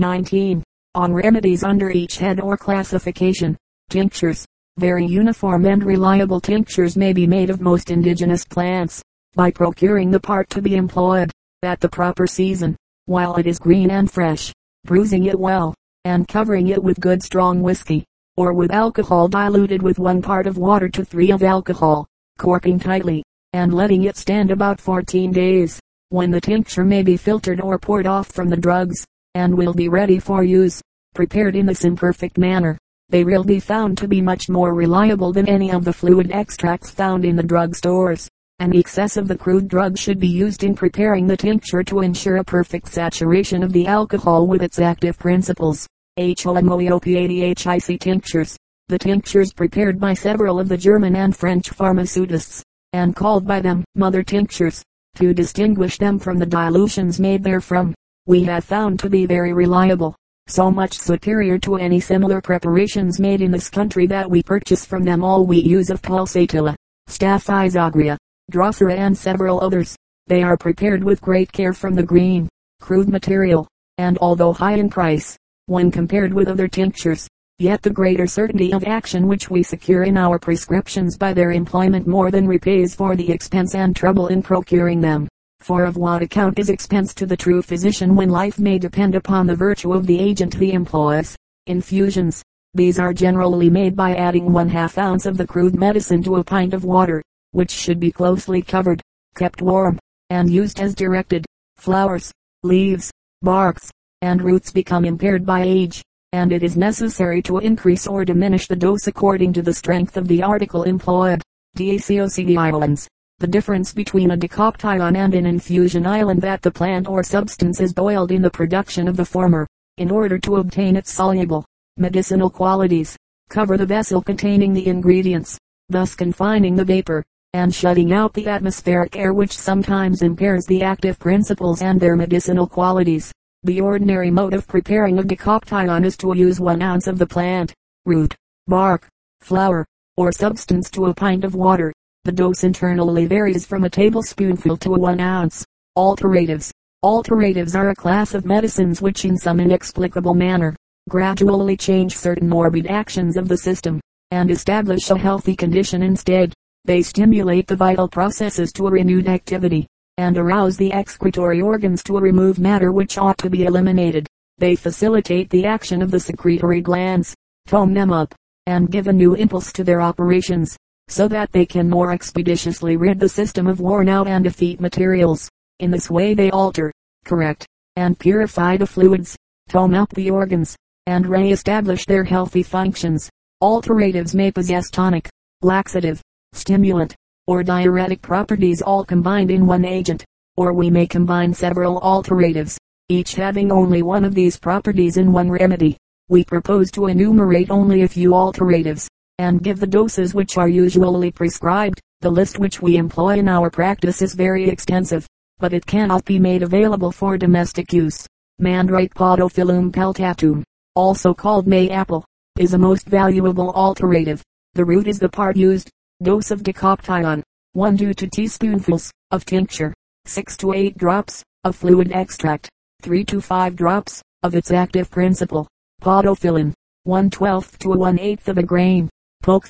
19. On remedies under each head or classification. Tinctures. Very uniform and reliable tinctures may be made of most indigenous plants, by procuring the part to be employed, at the proper season, while it is green and fresh, bruising it well, and covering it with good strong whiskey, or with alcohol diluted with one part of water to three of alcohol, corking tightly, and letting it stand about 14 days, when the tincture may be filtered or poured off from the drugs, and will be ready for use, prepared in this imperfect manner. They will be found to be much more reliable than any of the fluid extracts found in the drug stores. An excess of the crude drug should be used in preparing the tincture to ensure a perfect saturation of the alcohol with its active principles. HOMOEOPATHIC tinctures. The tinctures prepared by several of the German and French pharmaceutists, and called by them mother tinctures, to distinguish them from the dilutions made therefrom, we have found to be very reliable, so much superior to any similar preparations made in this country that we purchase from them all we use of pulsatilla, staphysagria, Drosera and several others. They are prepared with great care from the green, crude material, and although high in price, when compared with other tinctures, yet the greater certainty of action which we secure in our prescriptions by their employment more than repays for the expense and trouble in procuring them. For of what account is expense to the true physician when life may depend upon the virtue of the agent he employs? Infusions. These are generally made by adding one half ounce of the crude medicine to a pint of water which should be closely covered, kept warm, and used as directed. Flowers, leaves, barks, and roots become impaired by age, and it is necessary to increase or diminish the dose according to the strength of the article employed. DECOCTIONS. The difference between a decoction and an infusion island that the plant or substance is boiled in the production of the former, in order to obtain its soluble, medicinal qualities. Cover the vessel containing the ingredients, thus confining the vapor, and shutting out the atmospheric air which sometimes impairs the active principles and their medicinal qualities. The ordinary mode of preparing a decoction is to use one ounce of the plant, root, bark, flower, or substance to a pint of water. The dose internally varies from a tablespoonful to a one ounce. Alteratives. Alteratives are a class of medicines which in some inexplicable manner, gradually change certain morbid actions of the system, and establish a healthy condition instead. They stimulate the vital processes to a renewed activity, and arouse the excretory organs to remove matter which ought to be eliminated. They facilitate the action of the secretory glands, tone them up, and give a new impulse to their operations, so that they can more expeditiously rid the system of worn out and effete materials. In this way they alter, correct, and purify the fluids, tone up the organs, and re-establish their healthy functions. Alteratives may possess tonic, laxative, stimulant, or diuretic properties all combined in one agent, or we may combine several alteratives, each having only one of these properties in one remedy. We propose to enumerate only a few alteratives, and give the doses which are usually prescribed. The list which we employ in our practice is very extensive, but it cannot be made available for domestic use. Mandrake Podophyllum peltatum, also called May apple, is a most valuable alterative. The root is the part used, Dose of decoction, 1 to 2 teaspoonfuls of tincture, 6 to 8 drops of fluid extract, 3 to 5 drops of its active principle. Podophyllin, 1 12th to 1 8th of a grain. Poke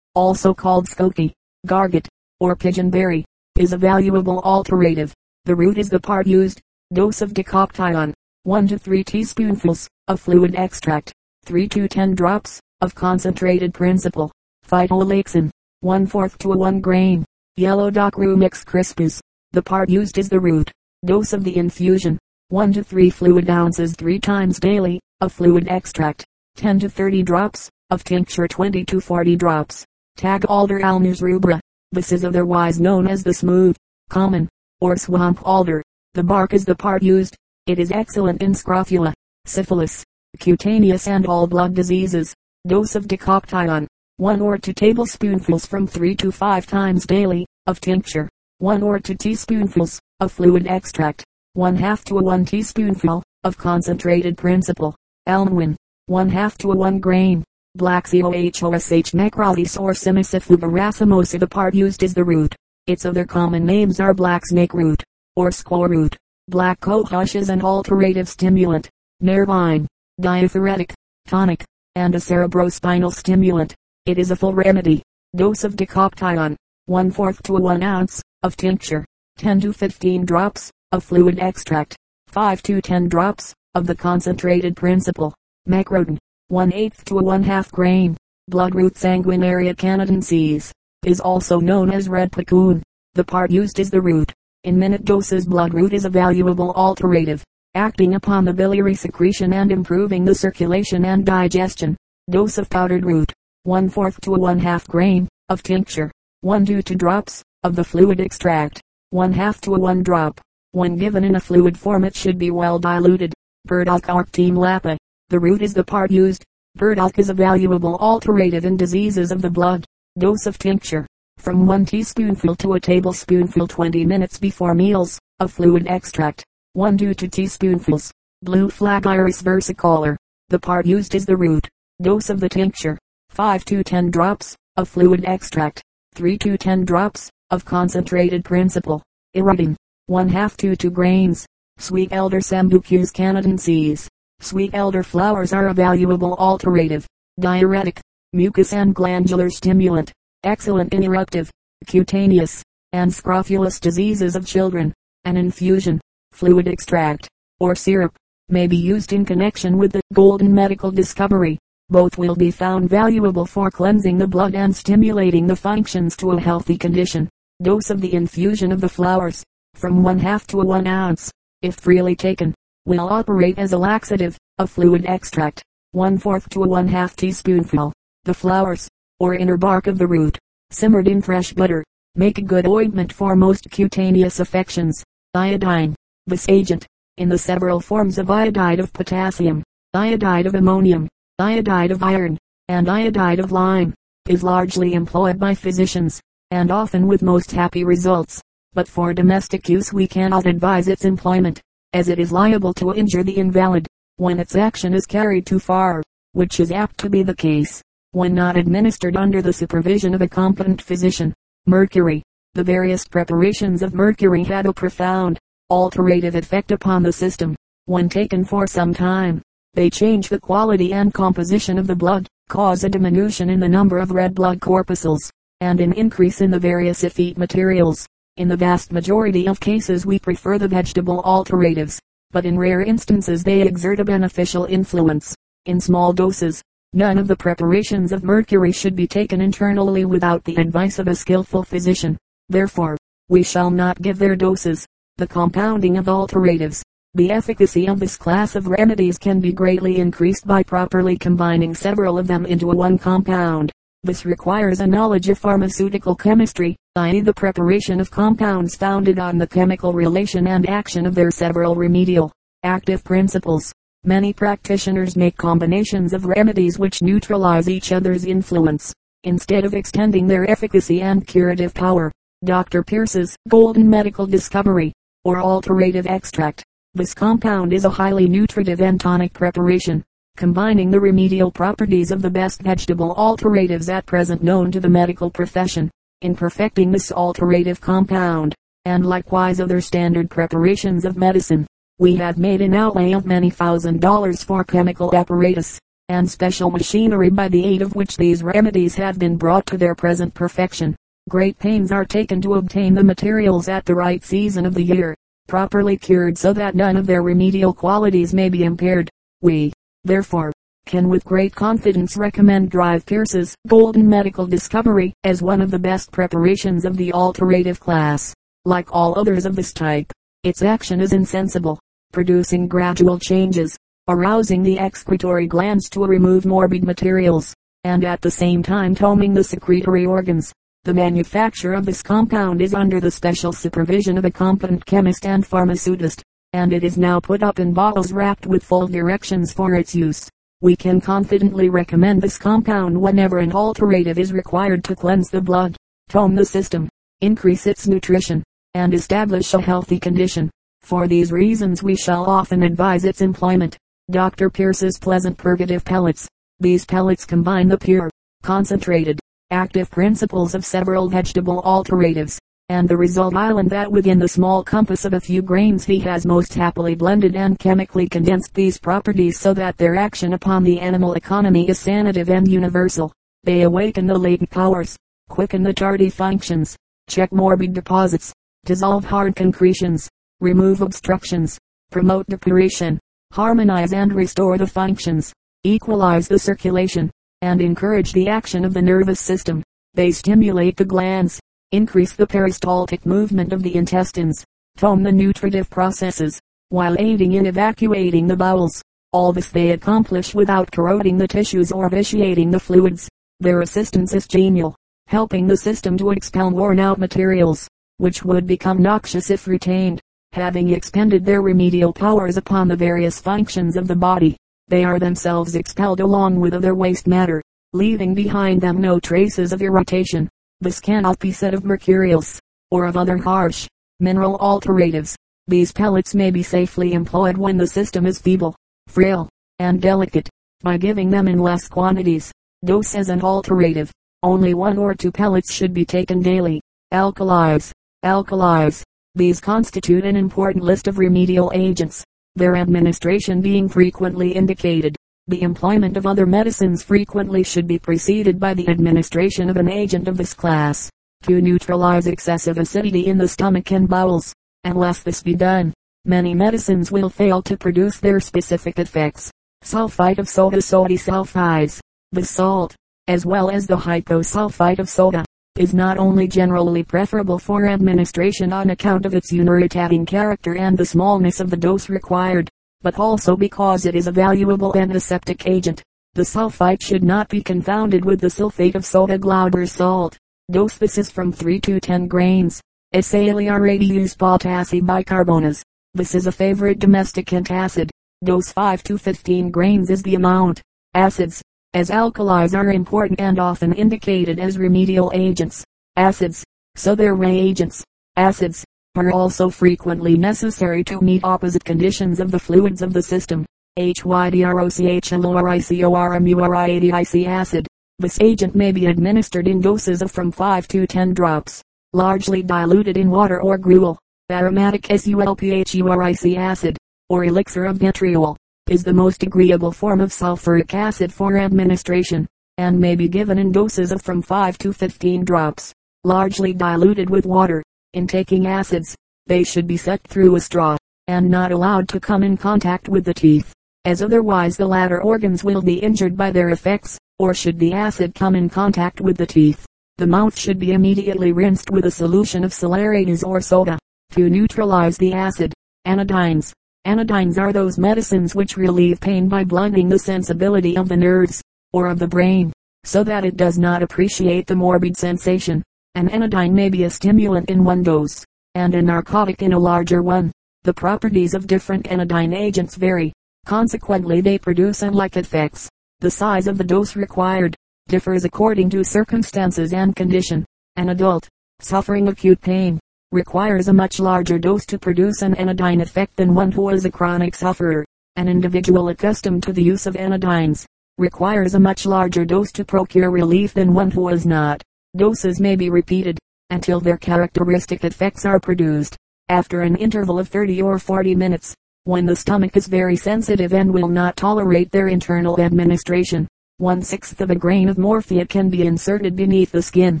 also called scoke, garget, or pigeonberry, is a valuable alterative. The root is the part used. Dose of decoction, 1 to 3 teaspoonfuls of fluid extract, 3 to 10 drops of concentrated principle. Phytolaccin, 1 4th to 1 grain. Yellow Dock Rumex crispus. The part used is the root. Dose of the infusion, 1 to 3 fluid ounces 3 times daily, of fluid extract, 10 to 30 drops, of tincture 20 to 40 drops. Tag alder Alnus rubra. This is otherwise known as the smooth, common, or swamp alder. The bark is the part used. It is excellent in scrofula, syphilis, cutaneous and all blood diseases. Dose of decoction, 1 or 2 tablespoonfuls from 3 to 5 times daily, of tincture, 1 or 2 teaspoonfuls, of fluid extract, 1 half to a 1 teaspoonful, of concentrated principle, alnuin, 1 half to a 1 grain, black COHOSH Macrotys or Cimicifuga racemosa the part used is the root. Its other common names are black snake root, or squaw root, Black cohosh is an alterative stimulant. Nervine, diaphoretic, tonic, and a cerebrospinal stimulant. It is a full remedy. Dose of decoction, 1 4th to 1 ounce, of tincture, 10 to 15 drops, of fluid extract, 5 to 10 drops, of the concentrated principle. Macrotin, 1 8th to 1 half grain. Bloodroot sanguinaria canadensis, is also known as red puccoon. The part used is the root. In minute doses bloodroot is a valuable alterative, acting upon the biliary secretion and improving the circulation and digestion. Dose of powdered root, 1 4th to 1 half grain, of tincture, 1 to 2 drops, of the fluid extract, 1 half to 1 drop. When given in a fluid form it should be well diluted. Burdock arctium lappa. The root is the part used. Burdock is a valuable alterative in diseases of the blood. Dose of tincture, from 1 teaspoonful to a tablespoonful 20 minutes before meals, of fluid extract, 1 to 2 teaspoonfuls. Blue flag iris versicolor. The part used is the root. Dose of the tincture, 5 to 10 drops, of fluid extract, 3 to 10 drops, of concentrated principle. Iridine, 1 half to 2 grains. Sweet elder Sambucus canadensis. Sweet elder flowers are a valuable alterative, diuretic, mucus and glandular stimulant, excellent in eruptive, cutaneous, and scrofulous diseases of children. An infusion, fluid extract, or syrup, may be used in connection with the golden medical discovery. Both will be found valuable for cleansing the blood and stimulating the functions to a healthy condition. Dose of the infusion of the flowers, from one half to one ounce, if freely taken, will operate as a laxative. A fluid extract, one fourth to a one half teaspoonful. The flowers, or inner bark of the root, simmered in fresh butter, make a good ointment for most cutaneous affections. Iodine, this agent, in the several forms of iodide of potassium, iodide of ammonium, iodide of iron, and iodide of lime, is largely employed by physicians, and often with most happy results. But for domestic use we cannot advise its employment, as it is liable to injure the invalid, when its action is carried too far, which is apt to be the case, when not administered under the supervision of a competent physician. Mercury. The various preparations of mercury had a profound, alterative effect upon the system, when taken for some time they change the quality and composition of the blood, cause a diminution in the number of red blood corpuscles, and an increase in the various effete materials. In the vast majority of cases we prefer the vegetable alteratives, but in rare instances they exert a beneficial influence. In small doses, none of the preparations of mercury should be taken internally without the advice of a skillful physician. Therefore, we shall not give their doses. The compounding of alteratives, the efficacy of this class of remedies can be greatly increased by properly combining several of them into one compound. This requires a knowledge of pharmaceutical chemistry, i.e. the preparation of compounds founded on the chemical relation and action of their several remedial, active principles. Many practitioners make combinations of remedies which neutralize each other's influence, instead of extending their efficacy and curative power. Dr. Pierce's Golden Medical Discovery, or Alterative Extract, this compound is a highly nutritive and tonic preparation, combining the remedial properties of the best vegetable alteratives at present known to the medical profession. In perfecting this alterative compound, and likewise other standard preparations of medicine, we have made an outlay of many thousand dollars for chemical apparatus, and special machinery by the aid of which these remedies have been brought to their present perfection. Great pains are taken to obtain the materials at the right season of the year, properly cured so that none of their remedial qualities may be impaired. We, therefore, can with great confidence recommend Dr. Pierce's Golden Medical Discovery as one of the best preparations of the alterative class. Like all others of this type, its action is insensible, producing gradual changes, arousing the excretory glands to remove morbid materials, and at the same time toning the secretory organs. The manufacture of this compound is under the special supervision of a competent chemist and pharmaceutist, and it is now put up in bottles wrapped with full directions for its use. We can confidently recommend this compound whenever an alterative is required to cleanse the blood, tone the system, increase its nutrition, and establish a healthy condition. For these reasons we shall often advise its employment. Dr. Pierce's Pleasant Purgative Pellets. These pellets combine the pure, concentrated, active principles of several vegetable alteratives, and the result island that within the small compass of a few grains he has most happily blended and chemically condensed these properties so that their action upon the animal economy is sanative and universal. They awaken the latent powers, quicken the tardy functions, check morbid deposits, dissolve hard concretions, remove obstructions, promote depuration, harmonize and restore the functions, equalize the circulation, and encourage the action of the nervous system. They stimulate the glands, increase the peristaltic movement of the intestines, tone the nutritive processes, while aiding in evacuating the bowels. All this they accomplish without corroding the tissues or vitiating the fluids. Their assistance is genial, helping the system to expel worn out materials, which would become noxious if retained. Having expended their remedial powers upon the various functions of the body, they are themselves expelled along with other waste matter, leaving behind them no traces of irritation. This cannot be said of mercurials, or of other harsh, mineral alteratives. These pellets may be safely employed when the system is feeble, frail, and delicate, by giving them in less quantities. Dose as an alterative. Only one or two pellets should be taken daily. Alkalis. Alkalis. These constitute an important list of remedial agents their administration being frequently indicated. The employment of other medicines frequently should be preceded by the administration of an agent of this class, to neutralize excessive acidity in the stomach and bowels. Unless this be done, many medicines will fail to produce their specific effects. Sulfite of soda sodium sulfides. The salt, as well as the hyposulfite of soda, is not only generally preferable for administration on account of its unirritating character and the smallness of the dose required, but also because it is a valuable antiseptic agent. The sulfite should not be confounded with the sulfate of soda Glauber's salt. Dose this is from 3 to 10 grains. Saleratus potassium bicarbonas. This is a favorite domestic antacid. Dose 5 to 15 grains is the amount. Acids, as alkalis are important and often indicated as remedial agents. Acids, so their reagents, acids, are also frequently necessary to meet opposite conditions of the fluids of the system. HYDROCHLORICORMURIADIC acid. This agent may be administered in doses of from 5 to 10 drops, largely diluted in water or gruel. Aromatic SULPHURIC acid, or elixir of vitriol is the most agreeable form of sulfuric acid for administration, and may be given in doses of from 5 to 15 drops, largely diluted with water. In taking acids, they should be set through a straw, and not allowed to come in contact with the teeth, as otherwise the latter organs will be injured by their effects, or should the acid come in contact with the teeth, the mouth should be immediately rinsed with a solution of saleratus or soda, to neutralize the acid. Anodynes, Anodynes are those medicines which relieve pain by blinding the sensibility of the nerves, or of the brain, so that it does not appreciate the morbid sensation. An anodyne may be a stimulant in one dose, and a narcotic in a larger one. The properties of different anodyne agents vary. Consequently they produce unlike effects. The size of the dose required differs according to circumstances and condition. An adult, suffering acute pain, requires a much larger dose to produce an anodyne effect than one who is a chronic sufferer. An individual accustomed to the use of anodynes requires a much larger dose to procure relief than one who is not. Doses may be repeated until their characteristic effects are produced. After an interval of 30 or 40 minutes, when the stomach is very sensitive and will not tolerate their internal administration, one sixth of a grain of morphia can be inserted beneath the skin,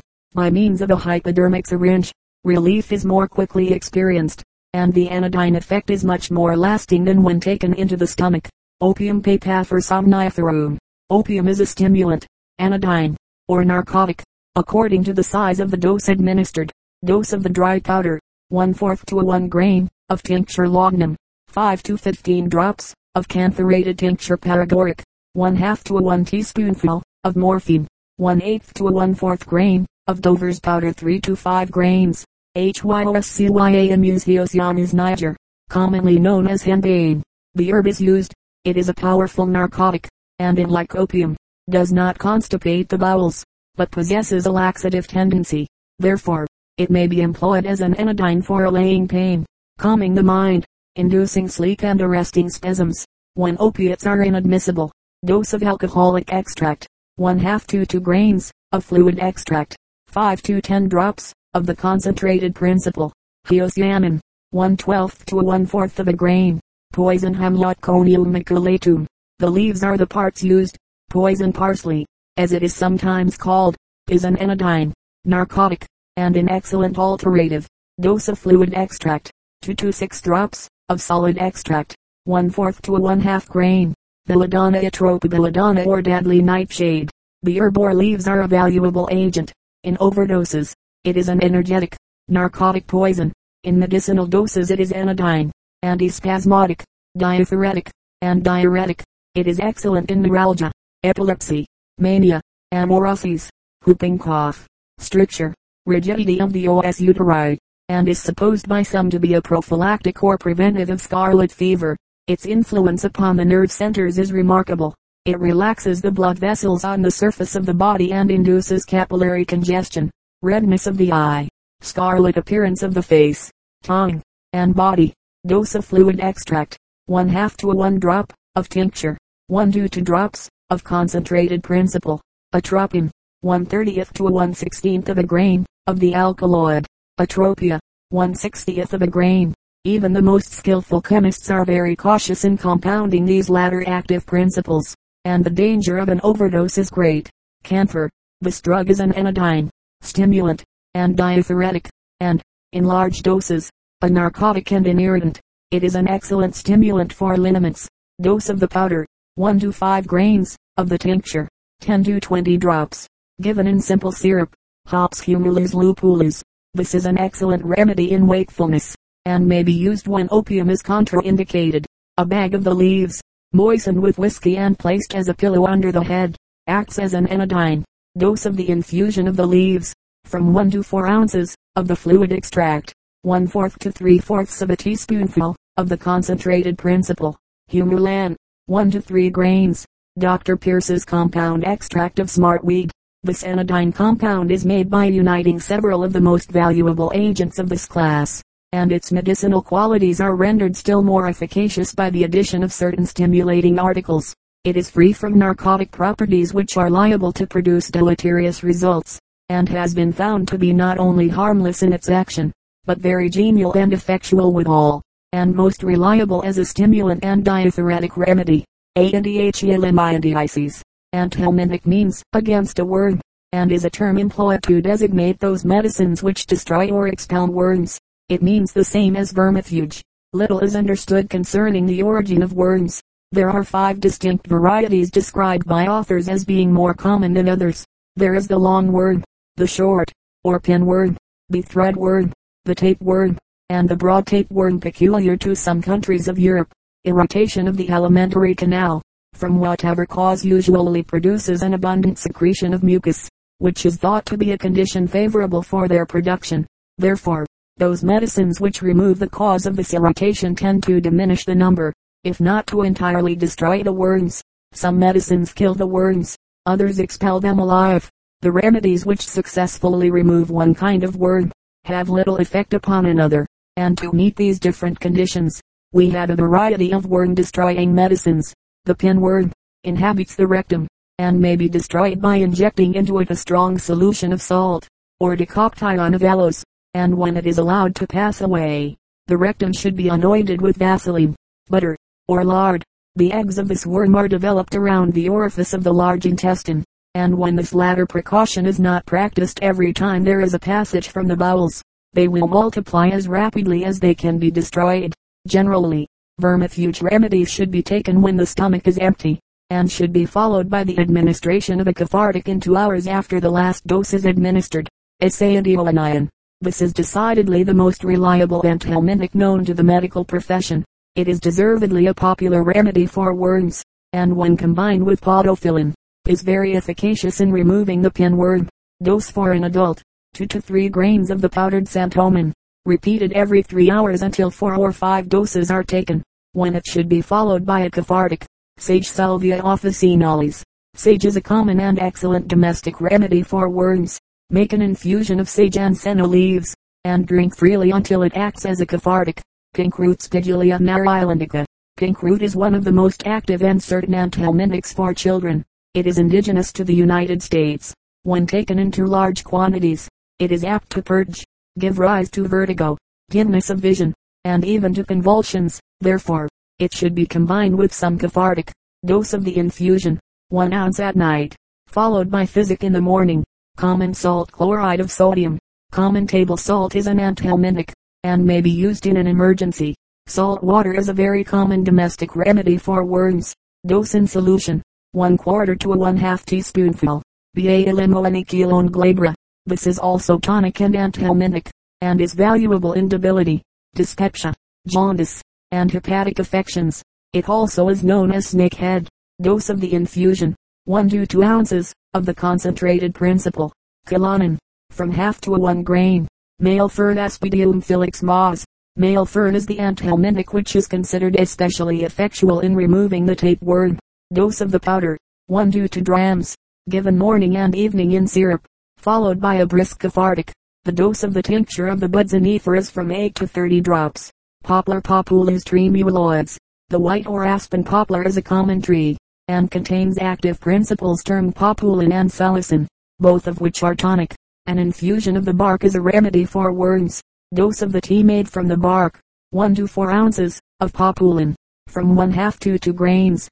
by means of a hypodermic syringe relief is more quickly experienced, and the anodyne effect is much more lasting than when taken into the stomach. Opium papaver somniferum. Opium is a stimulant, anodyne, or narcotic, according to the size of the dose administered. Dose of the dry powder, 1 4th to a 1 grain, of tincture laudanum, 5 to 15 drops, of camphorated tincture paregoric, 1 half to a 1 teaspoonful, of morphine, 1 8th to a 1 4th grain, of Dover's powder 3 to 5 grains. Hyoscyamus niger, commonly known as henbane. The herb is used. It is a powerful narcotic, and unlike opium, does not constipate the bowels, but possesses a laxative tendency. Therefore, it may be employed as an anodyne for allaying pain, calming the mind, inducing sleep and arresting spasms. When opiates are inadmissible, dose of alcoholic extract, 1 half to 2 grains, of fluid extract, 5 to 10 drops, of the concentrated principle. Hyoscyamin, one twelfth to one fourth of a grain. Poison hemlock conium maculatum. The leaves are the parts used. Poison parsley, as it is sometimes called, is an anodyne, narcotic, and an excellent alterative. Dose of fluid extract, 2 to 6 drops, of solid extract, 1 fourth to a 1 half grain. Belladonna atropa belladonna or deadly nightshade. The herb or leaves are a valuable agent. In overdoses, it is an energetic, narcotic poison. In medicinal doses it is anodyne, antispasmodic, diaphoretic, and diuretic. It is excellent in neuralgia, epilepsy, mania, amaurosis, whooping cough, stricture, rigidity of the os uteri, and is supposed by some to be a prophylactic or preventive of scarlet fever. Its influence upon the nerve centers is remarkable. It relaxes the blood vessels on the surface of the body and induces capillary congestion, redness of the eye, scarlet appearance of the face, tongue, and body. Dose of fluid extract, 1 half to a 1 drop, of tincture, 1 to 2 drops, of concentrated principle, atropine, 1 30th to a 1 16th of a grain, of the alkaloid, atropia, 1 60th of a grain. Even the most skillful chemists are very cautious in compounding these latter active principles, and the danger of an overdose is great. Camphor. This drug is an anodyne, stimulant, and diaphoretic, and, in large doses, a narcotic and an irritant. It is an excellent stimulant for liniments. Dose of the powder, 1 to 5 grains, of the tincture, 10 to 20 drops, given in simple syrup. Hops Humulus lupulus. This is an excellent remedy in wakefulness, and may be used when opium is contraindicated. A bag of the leaves, moistened with whiskey and placed as a pillow under the head, acts as an anodyne. Dose of the infusion of the leaves, from 1 to 4 ounces, of the fluid extract, 1 fourth to 3 fourths of a teaspoonful, of the concentrated principle, Humulin, 1 to 3 grains. Dr. Pierce's compound extract of smartweed, this anodyne compound is made by uniting several of the most valuable agents of this class, and its medicinal qualities are rendered still more efficacious by the addition of certain stimulating articles. It is free from narcotic properties which are liable to produce deleterious results, and has been found to be not only harmless in its action, but very genial and effectual withal, and most reliable as a stimulant and diaphoretic remedy. A and Anthelmintic means against a worm, and is a term employed to designate those medicines which destroy or expel worms. It means the same as vermifuge. Little is understood concerning the origin of worms. There are five distinct varieties described by authors as being more common than others. There is the long worm, the short, or pinworm, the threadworm, the tapeworm, and the broad tapeworm peculiar to some countries of Europe. Irritation of the alimentary canal from whatever cause usually produces an abundant secretion of mucus, which is thought to be a condition favorable for their production. Therefore, those medicines which remove the cause of this irritation tend to diminish the number, if not to entirely destroy the worms. Some medicines kill the worms, others expel them alive. The remedies which successfully remove one kind of worm, have little effect upon another, and to meet these different conditions, we had a variety of worm destroying medicines. The pinworm inhabits the rectum, and may be destroyed by injecting into it a strong solution of salt, or decoction of aloes, and when it is allowed to pass away, the rectum should be anointed with vaseline, butter, or lard. The eggs of this worm are developed around the orifice of the large intestine, and when this latter precaution is not practiced every time there is a passage from the bowels, they will multiply as rapidly as they can be destroyed. Generally, Vermifuge remedies should be taken when the stomach is empty, and should be followed by the administration of a cathartic in two hours after the last dose is administered. Essayadiolanion. This is decidedly the most reliable anthelmintic known to the medical profession. It is deservedly a popular remedy for worms, and when combined with podophyllin, is very efficacious in removing the pinworm. Dose for an adult, 2 to 3 grains of the powdered santonin, repeated every 3 hours until 4 or 5 doses are taken when it should be followed by a cathartic. Sage Salvia officinalis. Sage is a common and excellent domestic remedy for worms. Make an infusion of sage and senna leaves, and drink freely until it acts as a cathartic. Pink root Spigelia marilandica. Pink root is one of the most active and certain anthelmintics for children. It is indigenous to the United States. When taken into large quantities, It is apt to purge, give rise to vertigo, dimness of vision, and even to convulsions. Therefore, it should be combined with some cathartic dose of the infusion, one ounce at night, followed by physic in the morning. Common salt chloride of sodium. Common table salt is an anthelmintic, and may be used in an emergency. Salt water is a very common domestic remedy for worms. Dose in solution, one quarter to a one half teaspoonful. Balmony Chelone glabra. This is also tonic and anthelmintic, and is valuable in debility, dyspepsia, jaundice, and hepatic affections. It also is known as snake head. Dose of the infusion, 1 to 2 ounces, of the concentrated principle, Chelonin, from half to a 1 grain. Male fern Aspidium filix mas. Male fern is the anthelmintic which is considered especially effectual in removing the tapeworm. Dose of the powder, 1 to 2 drams, given morning and evening in syrup, followed by a brisk cathartic. The dose of the tincture of the buds and ether is from 8 to 30 drops. Poplar Populus tremuloides. The white or aspen poplar is a common tree, and contains active principles termed populin and salicin, both of which are tonic. An infusion of the bark is a remedy for worms. Dose of the tea made from the bark, 1 to 4 ounces, of populin, from 1 half to 2 grains,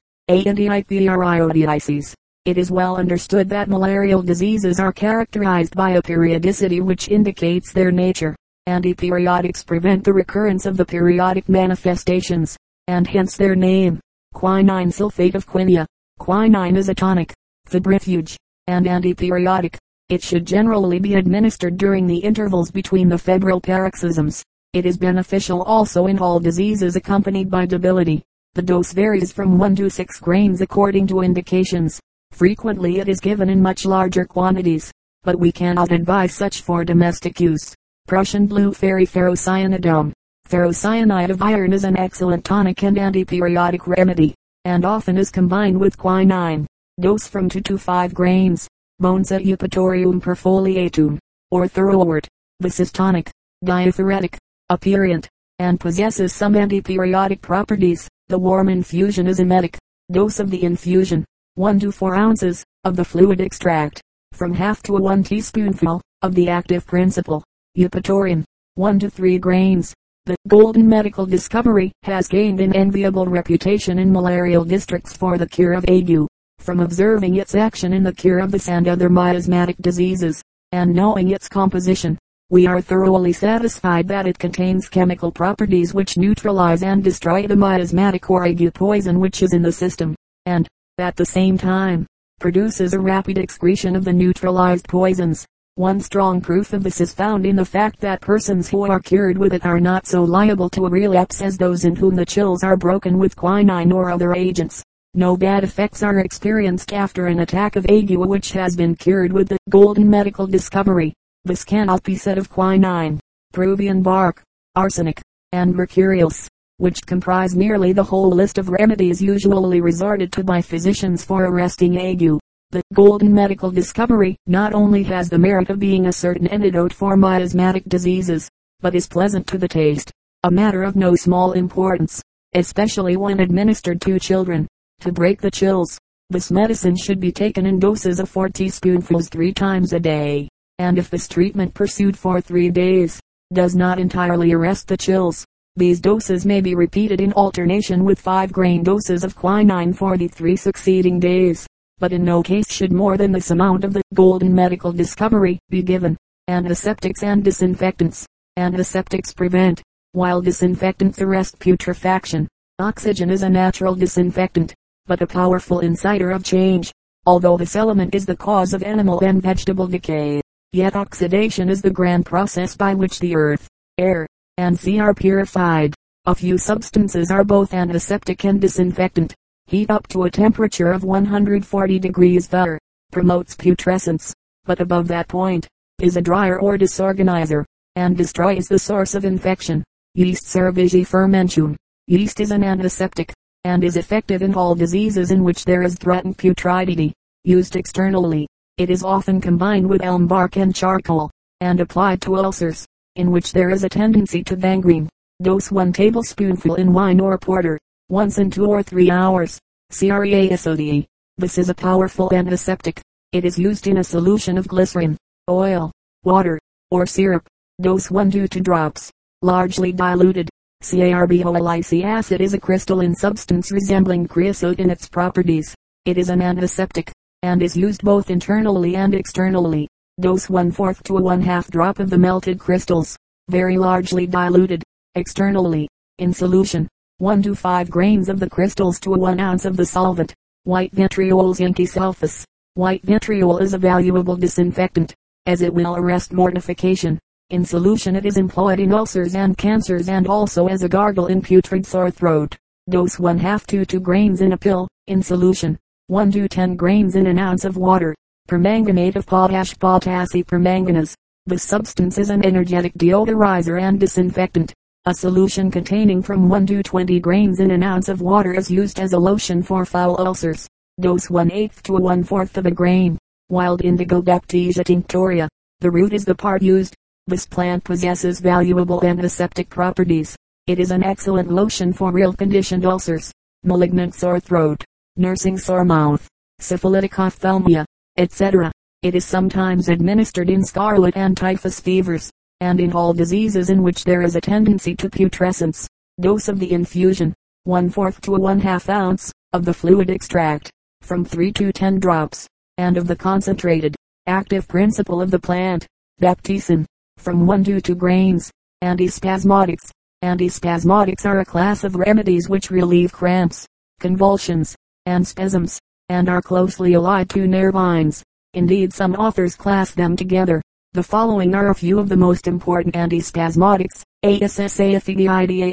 It is well understood that malarial diseases are characterized by a periodicity which indicates their nature. Antiperiodics prevent the recurrence of the periodic manifestations, and hence their name. Quinine sulfate of quinia. Quinine is a tonic, febrifuge, and antiperiodic. It should generally be administered during the intervals between the febrile paroxysms. It is beneficial also in all diseases accompanied by debility. The dose varies from 1 to 6 grains according to indications. Frequently it is given in much larger quantities, but we cannot advise such for domestic use. Prussian blue ferri ferrocyanidum. Ferrocyanide of iron is an excellent tonic and antiperiodic remedy, and often is combined with quinine. Dose from 2 to 5 grains. Boneset eupatorium perfoliatum, or thoroughwort. This is tonic, diaphoretic, aperient, and possesses some antiperiodic properties. The warm infusion is emetic. Dose of the infusion, 1 to 4 ounces, of the fluid extract, from half to a 1 teaspoonful, of the active principle, eupatorium, 1 to 3 grains. The golden medical discovery has gained an enviable reputation in malarial districts for the cure of ague from observing its action in the cure of this and other miasmatic diseases, and knowing its composition, we are thoroughly satisfied that it contains chemical properties which neutralize and destroy the miasmatic or ague poison which is in the system, and, at the same time, produces a rapid excretion of the neutralized poisons. One strong proof of this is found in the fact that persons who are cured with it are not so liable to a relapse as those in whom the chills are broken with quinine or other agents. No bad effects are experienced after an attack of ague which has been cured with the golden medical discovery. This cannot be said of quinine, Peruvian bark, arsenic, and mercurials, which comprise nearly the whole list of remedies usually resorted to by physicians for arresting ague. The golden medical discovery not only has the merit of being a certain antidote for miasmatic diseases, but is pleasant to the taste, a matter of no small importance, especially when administered to children. To break the chills, this medicine should be taken in doses of 4 teaspoonfuls three times a day, and if this treatment pursued for three days, does not entirely arrest the chills, these doses may be repeated in alternation with 5 grain doses of quinine for the three succeeding days, but in no case should more than this amount of the golden medical discovery be given. Antiseptics and disinfectants. Antiseptics prevent, while disinfectants arrest putrefaction. Oxygen is a natural disinfectant but a powerful inciter of change. Although this element is the cause of animal and vegetable decay, yet oxidation is the grand process by which the earth, air, and sea are purified. A few substances are both antiseptic and disinfectant. Heat up to a temperature of 140 degrees Fahr. promotes putrescence, but above that point, is a dryer or disorganizer, and destroys the source of infection. Yeast cerevisiae fermentum. Yeast is an antiseptic, and is effective in all diseases in which there is threatened putridity. Used externally, it is often combined with elm bark and charcoal, and applied to ulcers, in which there is a tendency to gangrene. Dose 1 tablespoonful in wine or porter, once in 2 or 3 hours. Creosote. This is a powerful antiseptic. It is used in a solution of glycerin, oil, water, or syrup. Dose 1 to 2 drops. Largely diluted. Carbolic acid is a crystalline substance resembling creosote in its properties. It is an antiseptic, and is used both internally and externally. Dose 1 4th to a 1 half drop of the melted crystals. Very largely diluted. Externally. In solution. 1 to 5 grains of the crystals to a 1 ounce of the solvent. White vitriol zinc sulphas. White vitriol is a valuable disinfectant, as it will arrest mortification. In solution it is employed in ulcers and cancers and also as a gargle in putrid sore throat. Dose 1 half to 2 grains in a pill, in solution. 1 to 10 grains in an ounce of water. Permanganate of potash potassium permanganase. The substance is an energetic deodorizer and disinfectant. A solution containing from 1 to 20 grains in an ounce of water is used as a lotion for foul ulcers. Dose 1 8 to 1 4 of a grain. Wild indigo Baptisia tinctoria. The root is the part used. This plant possesses valuable antiseptic properties. It is an excellent lotion for real conditioned ulcers, malignant sore throat, nursing sore mouth, syphilitic ophthalmia, etc. It is sometimes administered in scarlet and typhus fevers and in all diseases in which there is a tendency to putrescence. Dose of the infusion, 1 4th to a 1 half ounce, of the fluid extract, from 3 to 10 drops, and of the concentrated, active principle of the plant, baptisin, from 1 to 2 grains. Antispasmodics. Antispasmodics are a class of remedies which relieve cramps, convulsions, and spasms, and are closely allied to nervines. Indeed some authors class them together. The following are a few of the most important antispasmodics. ASSAFOETIDA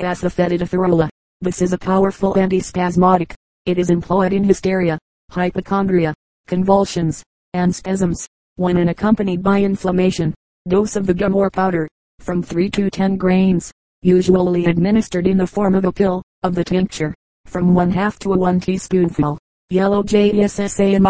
This is a powerful antispasmodic. It is employed in hysteria, hypochondria, convulsions, and spasms, when unaccompanied by inflammation. Dose of the gum or powder, from 3 to 10 grains, usually administered in the form of a pill, of the tincture, from 1 half to a 1 teaspoonful. Yellow JSSA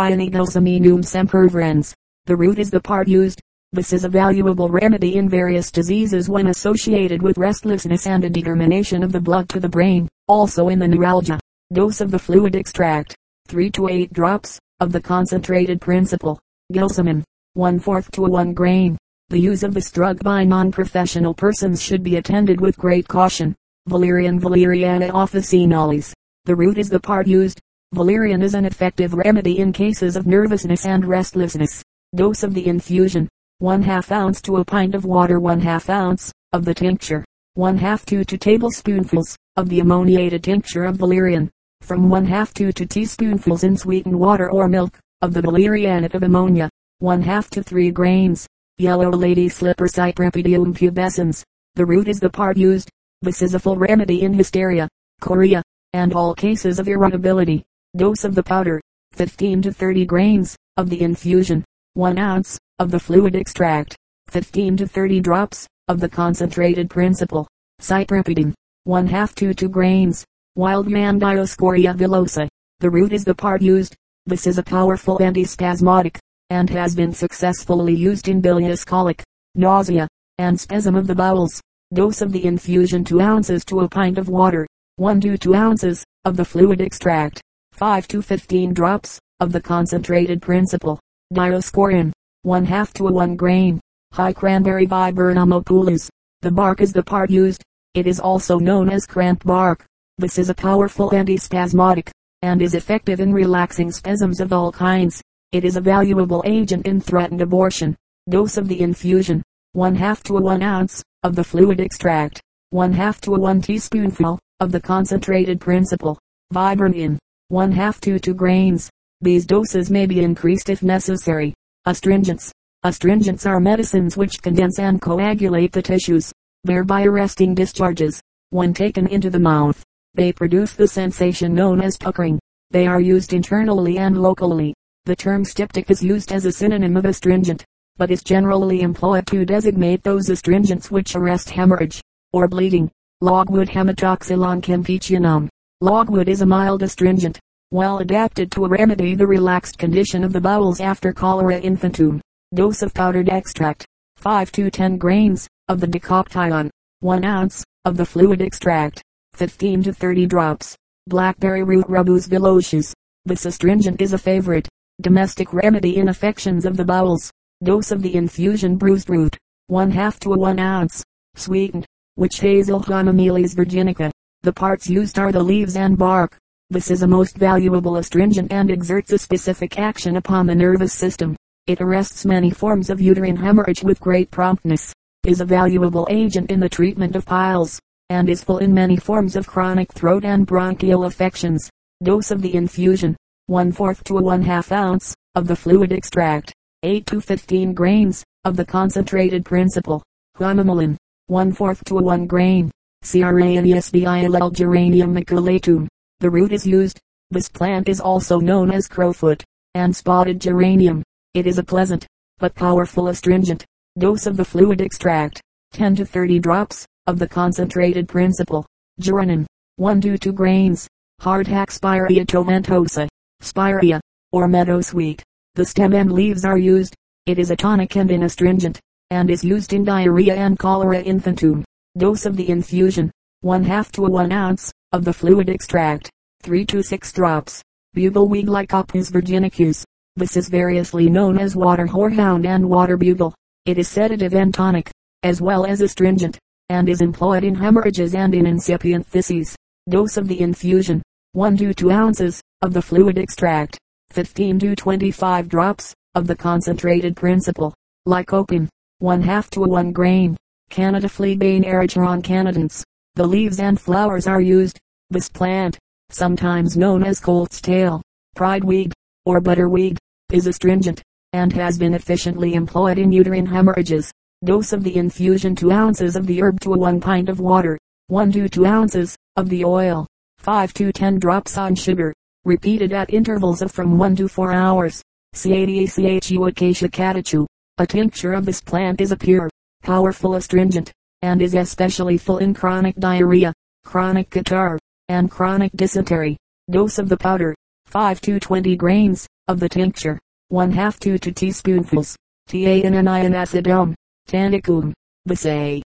semper sempervirens. The root is the part used, this is a valuable remedy in various diseases when associated with restlessness and a determination of the blood to the brain, also in the neuralgia. Dose of the fluid extract, 3 to 8 drops, of the concentrated principle, gelsomine, 1 4th to 1 grain. The use of this drug by non-professional persons should be attended with great caution. Valerian Valeriana officinalis. The root is the part used. Valerian is an effective remedy in cases of nervousness and restlessness. Dose of the infusion, 1 half ounce to a pint of water 1 half ounce, of the tincture, 1 half to 2 tablespoonfuls, of the ammoniated tincture of valerian, from 1 half to 2 teaspoonfuls in sweetened water or milk, of the valerianate of ammonia, 1 half to 3 grains, yellow lady slipper Cypripedium pubescens. The root is the part used. This is a full remedy in hysteria, chorea, and all cases of irritability. Dose of the powder, 15 to 30 grains, of the infusion, 1 ounce, of the fluid extract, 15 to 30 drops, of the concentrated principle, cypripidine, 1 half to 2 grains, Wild yam Dioscorea villosa. The root is the part used. This is a powerful antispasmodic, and has been successfully used in bilious colic, nausea, and spasm of the bowels. Dose of the infusion 2 ounces to a pint of water, 1 to 2 ounces, of the fluid extract, 5 to 15 drops, of the concentrated principle, dioscorin, 1 half to a 1 grain, high cranberry viburnum opulus. The bark is the part used. It is also known as cramp bark. This is a powerful antispasmodic, and is effective in relaxing spasms of all kinds. It is a valuable agent in threatened abortion. Dose of the infusion, 1 half to a 1 ounce, of the fluid extract, 1 half to a 1 teaspoonful, of the concentrated principle, Viburnin. 1 half to 2 grains. These doses may be increased if necessary. Astringents. Astringents are medicines which condense and coagulate the tissues, thereby arresting discharges. When taken into the mouth, they produce the sensation known as puckering. They are used internally and locally. The term styptic is used as a synonym of astringent, but is generally employed to designate those astringents which arrest hemorrhage or bleeding. Logwood hematoxylon campechianum Logwood is a mild astringent, well adapted to a remedy the relaxed condition of the bowels after cholera infantum. Dose of powdered extract, 5 to 10 grains, of the decoction, 1 ounce, of the fluid extract, 15 to 30 drops. Blackberry root rubus villosus. This astringent is a favorite domestic remedy in affections of the bowels. Dose of the infusion bruised root, one half to one ounce. Sweetened. Witch hazel Hamamelis virginica. The parts used are the leaves and bark. This is a most valuable astringent and exerts a specific action upon the nervous system. It arrests many forms of uterine hemorrhage with great promptness, is a valuable agent in the treatment of piles, and is full in many forms of chronic throat and bronchial affections. Dose of the infusion, one fourth to a one half ounce, of the fluid extract, 8 to 15 grains, of the concentrated principle, Hamamelin, one fourth to a one grain, Cranesbill geranium maculatum. The root is used. This plant is also known as crowfoot, and spotted geranium. It is a pleasant, but powerful astringent. Dose of the fluid extract, 10 to 30 drops, of the concentrated principle. Geranin, 1 to 2 grains. Hardhack Spirea tomentosa, Spirea, or meadow sweet. The stem and leaves are used. It is a tonic and an astringent, and is used in diarrhea and cholera infantum. Dose of the infusion, 1 half to 1 ounce, of the fluid extract, 3 to 6 drops. Bugleweed Lycopus virginicus. This is variously known as water horehound and water bugle. It is sedative and tonic, as well as astringent, and is employed in hemorrhages and in incipient phthisis. Dose of the infusion, 1 to 2 ounces, of the fluid extract, 15 to 25 drops, of the concentrated principle. Lycopin, 1 half to 1 grain. Canada Fleabane Erigeron canadense. The leaves and flowers are used. This plant, sometimes known as colt's tail, prideweed, or butterweed, is astringent, and has been efficiently employed in uterine hemorrhages. Dose of the infusion 2 ounces of the herb to a 1 pint of water, 1 to 2 ounces of the oil, 5 to 10 drops on sugar, repeated at intervals of from 1 to 4 hours. Catechu acacia catechu. A tincture of this plant is a pure, powerful astringent, and is especially full in chronic diarrhea, chronic catarrh, and chronic dysentery. Dose of the powder, 5 to 20 grains, of the tincture, 1 half to 2 teaspoonfuls. Tianinium acidum, tannicum, Bisay.